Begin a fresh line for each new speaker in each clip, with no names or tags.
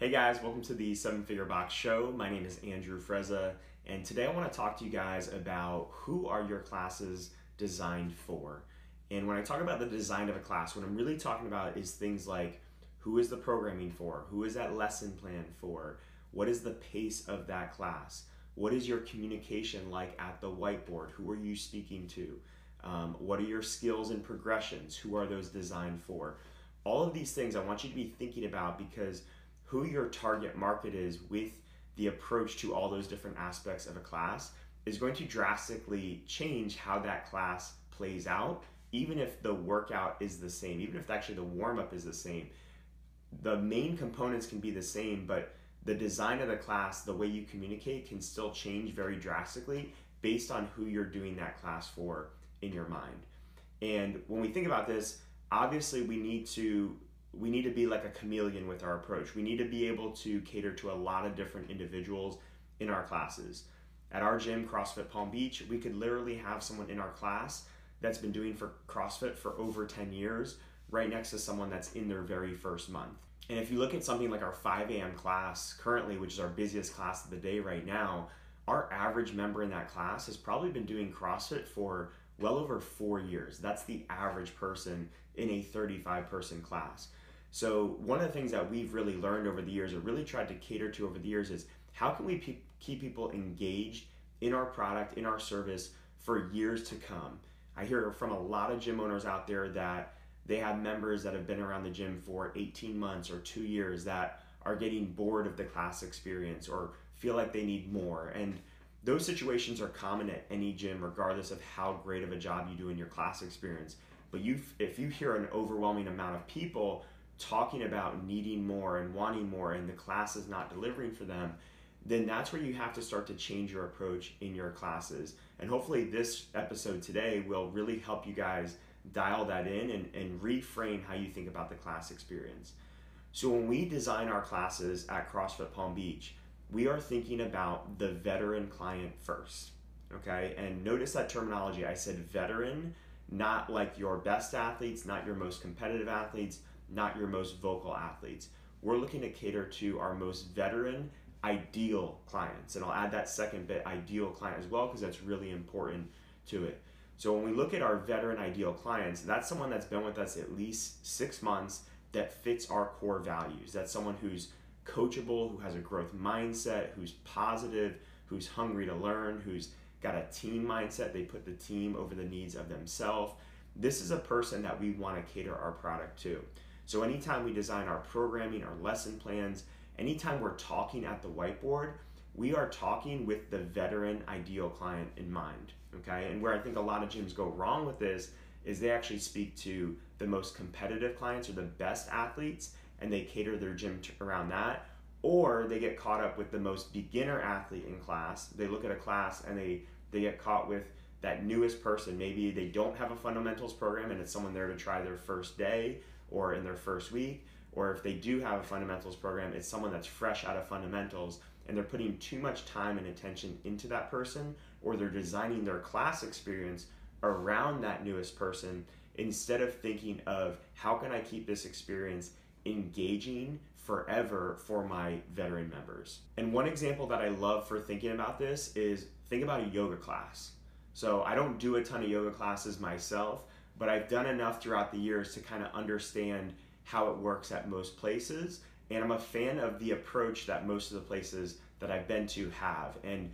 Hey guys, welcome to the Seven Figure Box Show. My name is Andrew Frezza, and today I want to talk to you guys about who are your classes designed for. And when I talk about the design of a class, what I'm really talking about is things like who is the programming for? Who is that lesson plan for? What is the pace of that class? What is your communication like at the whiteboard? Who are you speaking to? Um, what are your skills and progressions? Who are those designed for? All of these things I want you to be thinking about because who your target market is with the approach to all those different aspects of a class is going to drastically change how that class plays out, even if the workout is the same, even if actually the warm up is the same. The main components can be the same, but the design of the class, the way you communicate, can still change very drastically based on who you're doing that class for in your mind. And when we think about this, obviously we need to we need to be like a chameleon with our approach. We need to be able to cater to a lot of different individuals in our classes. At our gym, CrossFit Palm Beach, we could literally have someone in our class that's been doing for CrossFit for over 10 years right next to someone that's in their very first month. And if you look at something like our 5 a.m. class currently, which is our busiest class of the day right now, our average member in that class has probably been doing CrossFit for well over four years. That's the average person in a 35 person class. So, one of the things that we've really learned over the years, or really tried to cater to over the years, is how can we pe- keep people engaged in our product, in our service for years to come? I hear from a lot of gym owners out there that they have members that have been around the gym for 18 months or two years that are getting bored of the class experience or feel like they need more. And those situations are common at any gym, regardless of how great of a job you do in your class experience. But you, if you hear an overwhelming amount of people talking about needing more and wanting more and the class is not delivering for them, then that's where you have to start to change your approach in your classes. And hopefully, this episode today will really help you guys dial that in and, and reframe how you think about the class experience. So, when we design our classes at CrossFit Palm Beach, we are thinking about the veteran client first. Okay, and notice that terminology. I said veteran, not like your best athletes, not your most competitive athletes, not your most vocal athletes. We're looking to cater to our most veteran, ideal clients. And I'll add that second bit, ideal client, as well, because that's really important to it. So when we look at our veteran ideal clients, that's someone that's been with us at least six months that fits our core values. That's someone who's coachable, who has a growth mindset, who's positive, who's hungry to learn, who's got a team mindset. They put the team over the needs of themselves. This is a person that we want to cater our product to. So anytime we design our programming, our lesson plans, anytime we're talking at the whiteboard, we are talking with the veteran ideal client in mind. Okay, and where I think a lot of gyms go wrong with this is they actually speak to the most competitive clients or the best athletes and they cater their gym around that. Or they get caught up with the most beginner athlete in class. They look at a class and they they get caught with that newest person. Maybe they don't have a fundamentals program and it's someone there to try their first day or in their first week, or if they do have a fundamentals program, it's someone that's fresh out of fundamentals and they're putting too much time and attention into that person, or they're designing their class experience around that newest person instead of thinking of how can I keep this experience engaging forever for my veteran members. And one example that I love for thinking about this is think about a yoga class. So I don't do a ton of yoga classes myself, but I've done enough throughout the years to kind of understand how it works at most places. And I'm a fan of the approach that most of the places that I've been to have. And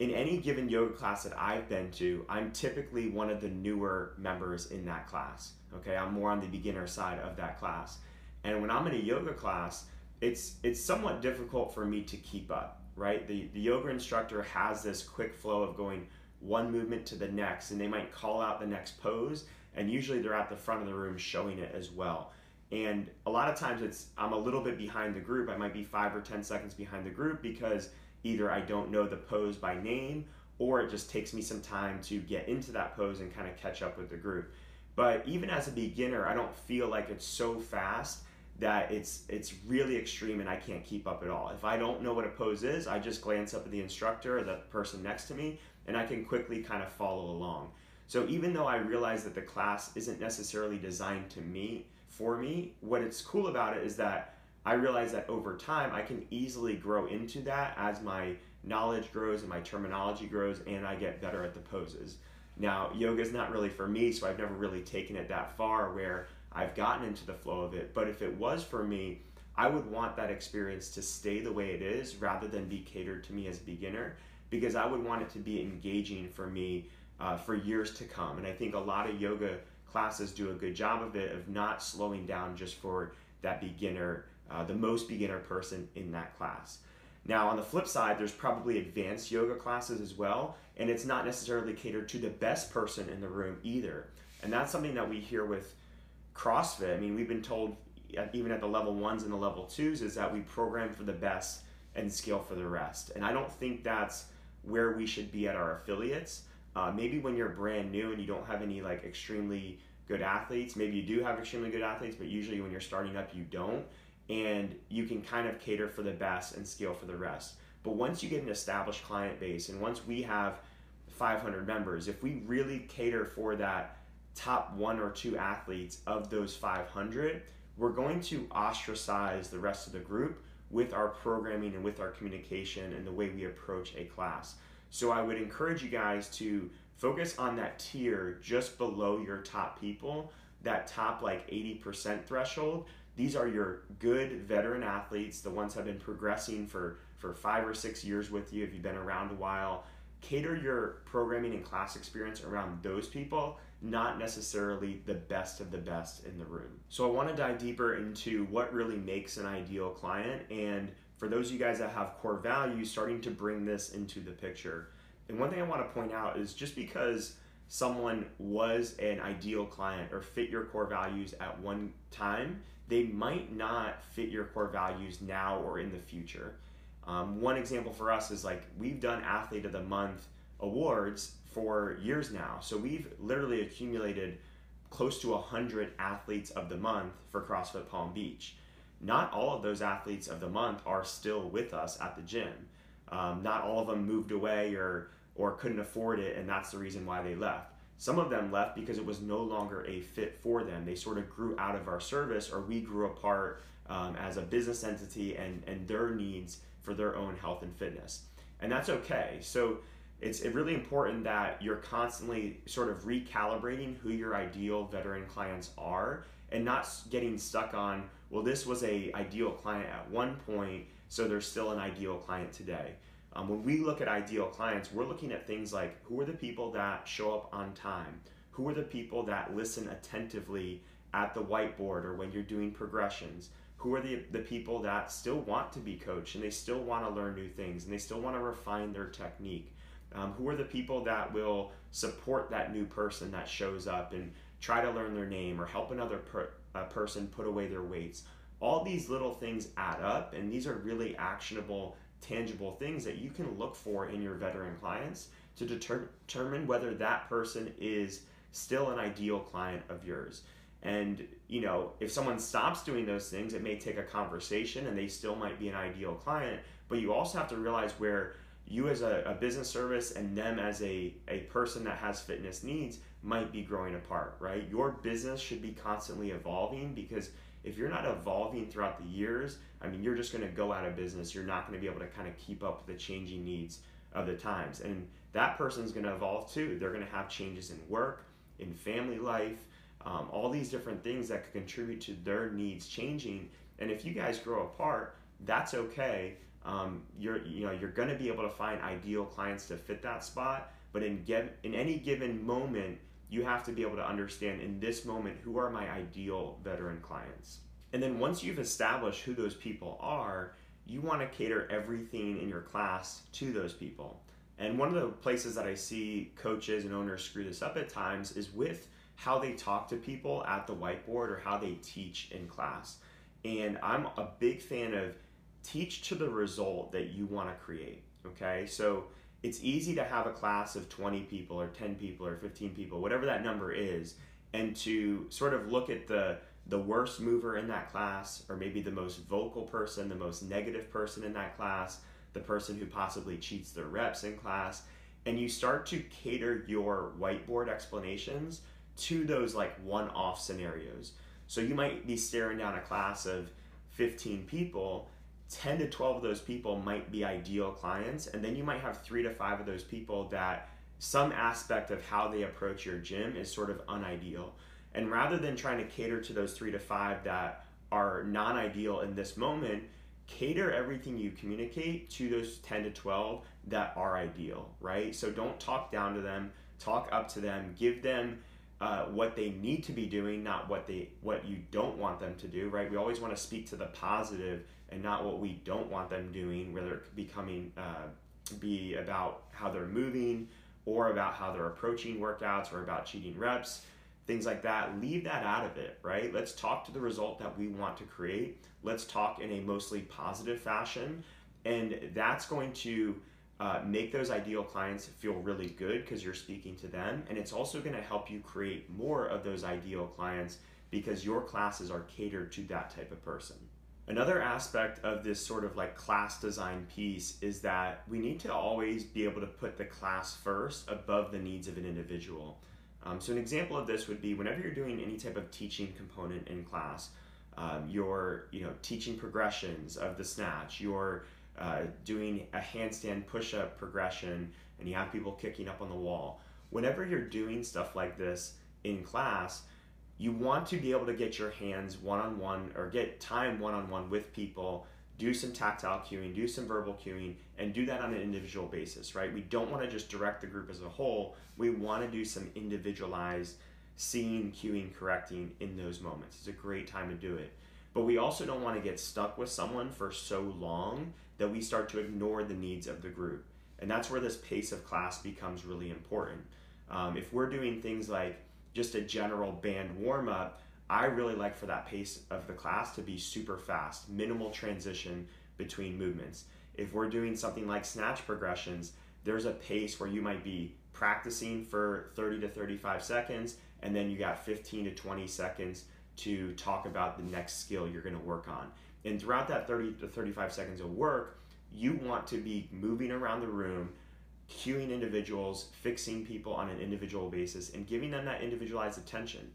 in any given yoga class that I've been to, I'm typically one of the newer members in that class. Okay, I'm more on the beginner side of that class. And when I'm in a yoga class, it's it's somewhat difficult for me to keep up, right? The the yoga instructor has this quick flow of going one movement to the next and they might call out the next pose and usually they're at the front of the room showing it as well. And a lot of times it's I'm a little bit behind the group. I might be five or ten seconds behind the group because either I don't know the pose by name or it just takes me some time to get into that pose and kind of catch up with the group. But even as a beginner, I don't feel like it's so fast that it's it's really extreme and I can't keep up at all. If I don't know what a pose is, I just glance up at the instructor or the person next to me and I can quickly kind of follow along. So even though I realize that the class isn't necessarily designed to me, for me, what it's cool about it is that I realize that over time I can easily grow into that as my knowledge grows and my terminology grows and I get better at the poses. Now, yoga is not really for me, so I've never really taken it that far where I've gotten into the flow of it. But if it was for me, I would want that experience to stay the way it is rather than be catered to me as a beginner because I would want it to be engaging for me uh, for years to come. And I think a lot of yoga classes do a good job of it, of not slowing down just for that beginner, uh, the most beginner person in that class. Now, on the flip side, there's probably advanced yoga classes as well, and it's not necessarily catered to the best person in the room either. And that's something that we hear with CrossFit. I mean, we've been told, even at the level ones and the level twos, is that we program for the best and scale for the rest. And I don't think that's where we should be at our affiliates. Uh, maybe when you're brand new and you don't have any like extremely good athletes, maybe you do have extremely good athletes, but usually when you're starting up, you don't and you can kind of cater for the best and scale for the rest. But once you get an established client base, and once we have 500 members, if we really cater for that top one or two athletes of those 500, we're going to ostracize the rest of the group with our programming and with our communication and the way we approach a class. So I would encourage you guys to focus on that tier just below your top people, that top like 80% threshold, these are your good veteran athletes, the ones that have been progressing for, for five or six years with you if you've been around a while. Cater your programming and class experience around those people, not necessarily the best of the best in the room. So I want to dive deeper into what really makes an ideal client and for those of you guys that have core values, starting to bring this into the picture. And one thing I want to point out is just because someone was an ideal client or fit your core values at one time they might not fit your core values now or in the future. Um, one example for us is like we've done Athlete of the Month awards for years now. So we've literally accumulated close to 100 athletes of the month for CrossFit Palm Beach. Not all of those athletes of the month are still with us at the gym. Um, not all of them moved away or, or couldn't afford it, and that's the reason why they left. Some of them left because it was no longer a fit for them. They sort of grew out of our service, or we grew apart um, as a business entity and, and their needs for their own health and fitness. And that's okay. So it's really important that you're constantly sort of recalibrating who your ideal veteran clients are and not getting stuck on, well, this was a ideal client at one point, so there's still an ideal client today. Um, when we look at ideal clients, we're looking at things like who are the people that show up on time? Who are the people that listen attentively at the whiteboard or when you're doing progressions? Who are the, the people that still want to be coached and they still want to learn new things and they still want to refine their technique? Um, who are the people that will support that new person that shows up and try to learn their name or help another per, person put away their weights? All these little things add up, and these are really actionable tangible things that you can look for in your veteran clients to deter- determine whether that person is still an ideal client of yours. And you know, if someone stops doing those things, it may take a conversation and they still might be an ideal client, but you also have to realize where you as a, a business service and them as a, a person that has fitness needs might be growing apart, right? Your business should be constantly evolving because if you're not evolving throughout the years, I mean, you're just going to go out of business. You're not going to be able to kind of keep up with the changing needs of the times. And that person's going to evolve too. They're going to have changes in work, in family life, um, all these different things that could contribute to their needs changing. And if you guys grow apart, that's okay. Um, you're you know you're going to be able to find ideal clients to fit that spot. But in get, in any given moment, you have to be able to understand in this moment who are my ideal veteran clients. And then once you've established who those people are, you want to cater everything in your class to those people. And one of the places that I see coaches and owners screw this up at times is with how they talk to people at the whiteboard or how they teach in class. And I'm a big fan of teach to the result that you want to create. Okay, so it's easy to have a class of 20 people or 10 people or 15 people, whatever that number is, and to sort of look at the the worst mover in that class, or maybe the most vocal person, the most negative person in that class, the person who possibly cheats their reps in class, and you start to cater your whiteboard explanations to those like one off scenarios. So you might be staring down a class of 15 people, 10 to 12 of those people might be ideal clients, and then you might have three to five of those people that some aspect of how they approach your gym is sort of unideal. And rather than trying to cater to those three to five that are non ideal in this moment, cater everything you communicate to those 10 to 12 that are ideal, right? So don't talk down to them, talk up to them, give them uh, what they need to be doing, not what they what you don't want them to do, right? We always want to speak to the positive and not what we don't want them doing, whether it becoming uh, be about how they're moving or about how they're approaching workouts or about cheating reps, things like that. Leave that out of it, right? Let's talk to the result that we want to create. Let's talk in a mostly positive fashion, and that's going to uh, make those ideal clients feel really good because you're speaking to them. And it's also going to help you create more of those ideal clients because your classes are catered to that type of person. Another aspect of this sort of like class design piece is that we need to always be able to put the class first above the needs of an individual. Um, so, an example of this would be whenever you're doing any type of teaching component in class, um, you're you know teaching progressions of the snatch, you're uh, doing a handstand push-up progression, and you have people kicking up on the wall. Whenever you're doing stuff like this in class, you want to be able to get your hands one on one or get time one on one with people, do some tactile cueing, do some verbal cueing, and do that on an individual basis, right? We don't want to just direct the group as a whole. We want to do some individualized seeing, cueing, correcting in those moments. It's a great time to do it. But we also don't want to get stuck with someone for so long that we start to ignore the needs of the group. And that's where this pace of class becomes really important. Um, if we're doing things like just a general band warm up, I really like for that pace of the class to be super fast, minimal transition between movements. If we're doing something like snatch progressions, there's a pace where you might be practicing for 30 to 35 seconds, and then you got 15 to 20 seconds to talk about the next skill you're going to work on. And throughout that 30 to 35 seconds of work, you want to be moving around the room, cueing individuals, fixing people on an individual basis, and giving them that individualized attention.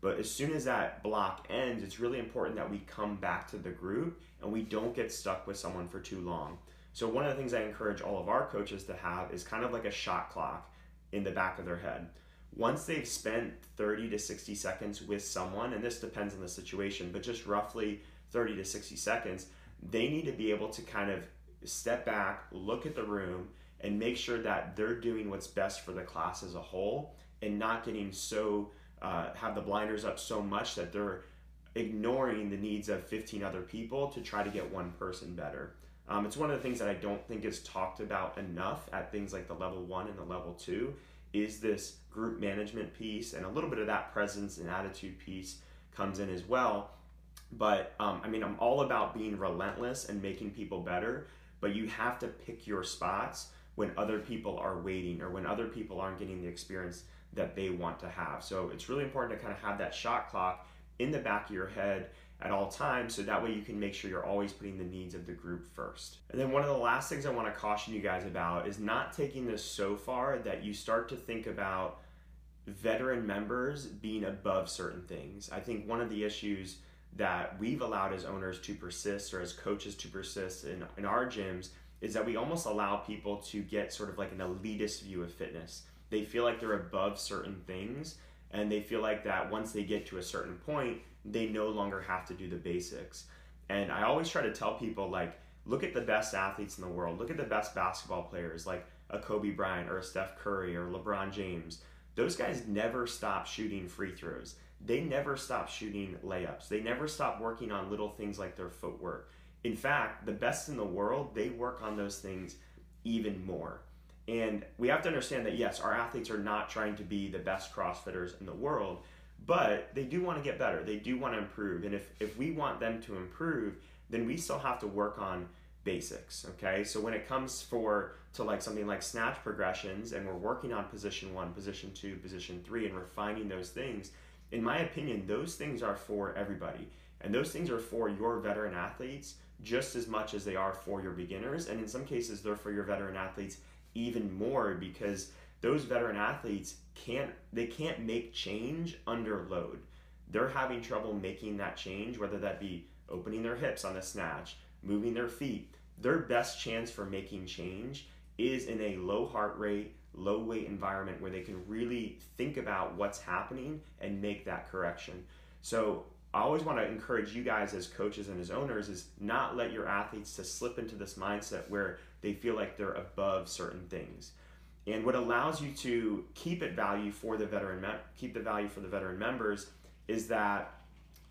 But as soon as that block ends, it's really important that we come back to the group and we don't get stuck with someone for too long. So, one of the things I encourage all of our coaches to have is kind of like a shot clock in the back of their head. Once they've spent 30 to 60 seconds with someone, and this depends on the situation, but just roughly 30 to 60 seconds, they need to be able to kind of step back, look at the room, and make sure that they're doing what's best for the class as a whole and not getting so uh, have the blinders up so much that they're ignoring the needs of 15 other people to try to get one person better. Um, it's one of the things that I don't think is talked about enough at things like the level one and the level two is this group management piece and a little bit of that presence and attitude piece comes in as well. But um, I mean, I'm all about being relentless and making people better, but you have to pick your spots when other people are waiting or when other people aren't getting the experience that they want to have. So it's really important to kind of have that shot clock in the back of your head at all times so that way you can make sure you're always putting the needs of the group first. And then one of the last things I want to caution you guys about is not taking this so far that you start to think about veteran members being above certain things. I think one of the issues that we've allowed as owners to persist or as coaches to persist in, in our gyms is that we almost allow people to get sort of like an elitist view of fitness. They feel like they're above certain things and they feel like that once they get to a certain point, they no longer have to do the basics. And I always try to tell people like look at the best athletes in the world. Look at the best basketball players like a Kobe Bryant or a Steph Curry or LeBron James. Those guys never stop shooting free throws. They never stop shooting layups. They never stop working on little things like their footwork in fact, the best in the world, they work on those things even more. And we have to understand that yes, our athletes are not trying to be the best CrossFitters in the world, but they do want to get better. They do want to improve. And if, if we want them to improve, then we still have to work on basics. Okay. So when it comes for to like something like snatch progressions and we're working on position one, position two, position three, and refining those things, in my opinion, those things are for everybody. And those things are for your veteran athletes just as much as they are for your beginners. And in some cases, they're for your veteran athletes even more because those veteran athletes can't they can't make change under load. They're having trouble making that change, whether that be opening their hips on the snatch, moving their feet, their best chance for making change is in a low heart rate, low weight environment where they can really think about what's happening and make that correction. So I always want to encourage you guys as coaches and as owners is not let your athletes to slip into this mindset where they feel like they're above certain things. And what allows you to keep it value for the veteran keep the value for the veteran members is that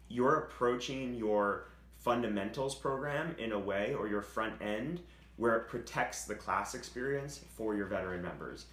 you're approaching your fundamentals program in a way or your front end where it protects the class experience for your veteran members.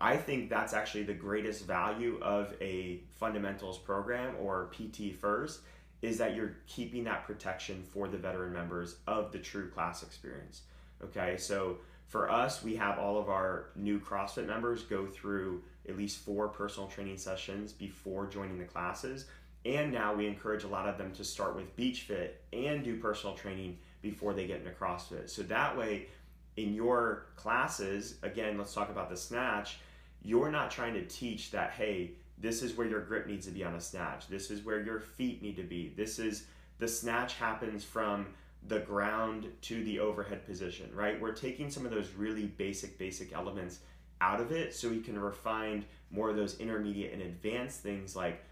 I think that's actually the greatest value of a fundamentals program or PT first is that you're keeping that protection for the veteran members of the true class experience. Okay, so for us, we have all of our new CrossFit members go through at least four personal training sessions before joining the classes. And now we encourage a lot of them to start with Beach Fit and do personal training before they get into CrossFit. So that way, in your classes, again, let's talk about the snatch you're not trying to teach that, hey, this is where your grip needs to be on a snatch. This is where your feet need to be. This is the snatch happens from the ground to the overhead position, right? We're taking some of those really basic, basic elements out of it so we can refine more of those intermediate and advanced things like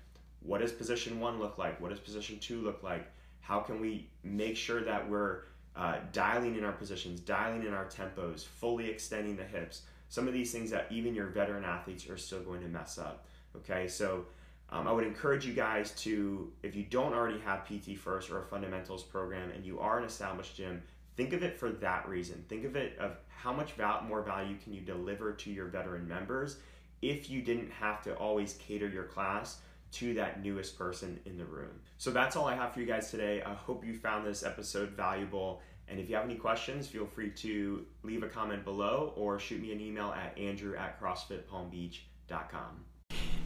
what does position one look like? What does position two look like? How can we make sure that we're uh, dialing in our positions, dialing in our tempos, fully extending the hips? some of these things that even your veteran athletes are still going to mess up. Okay, so um, I would encourage you guys to, if you don't already have PT First or a fundamentals program and you are an established gym, think of it for that reason. Think of it of how much val- more value can you deliver to your veteran members if you didn't have to always cater your class to that newest person in the room. So that's all I have for you guys today. I hope you found this episode valuable. And if you have any questions, feel free to leave a comment below or shoot me an email at andrew at crossfitpalmbeach.com.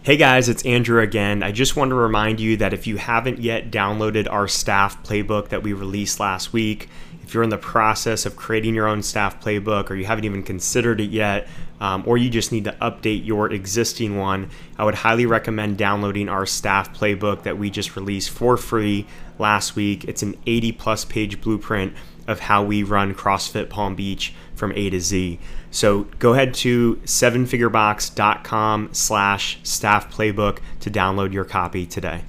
Hey guys, it's Andrew again. I just want to remind you that if you haven't yet downloaded our staff playbook that we released last week, if you're in the process of creating your own staff playbook or you haven't even considered it yet, um, or you just need to update your existing one, I would highly recommend downloading our staff playbook that we just released for free last week. It's an 80 plus page blueprint of how we run CrossFit Palm Beach from A to Z. So go ahead to sevenfigurebox.com slash staff playbook to download your copy today.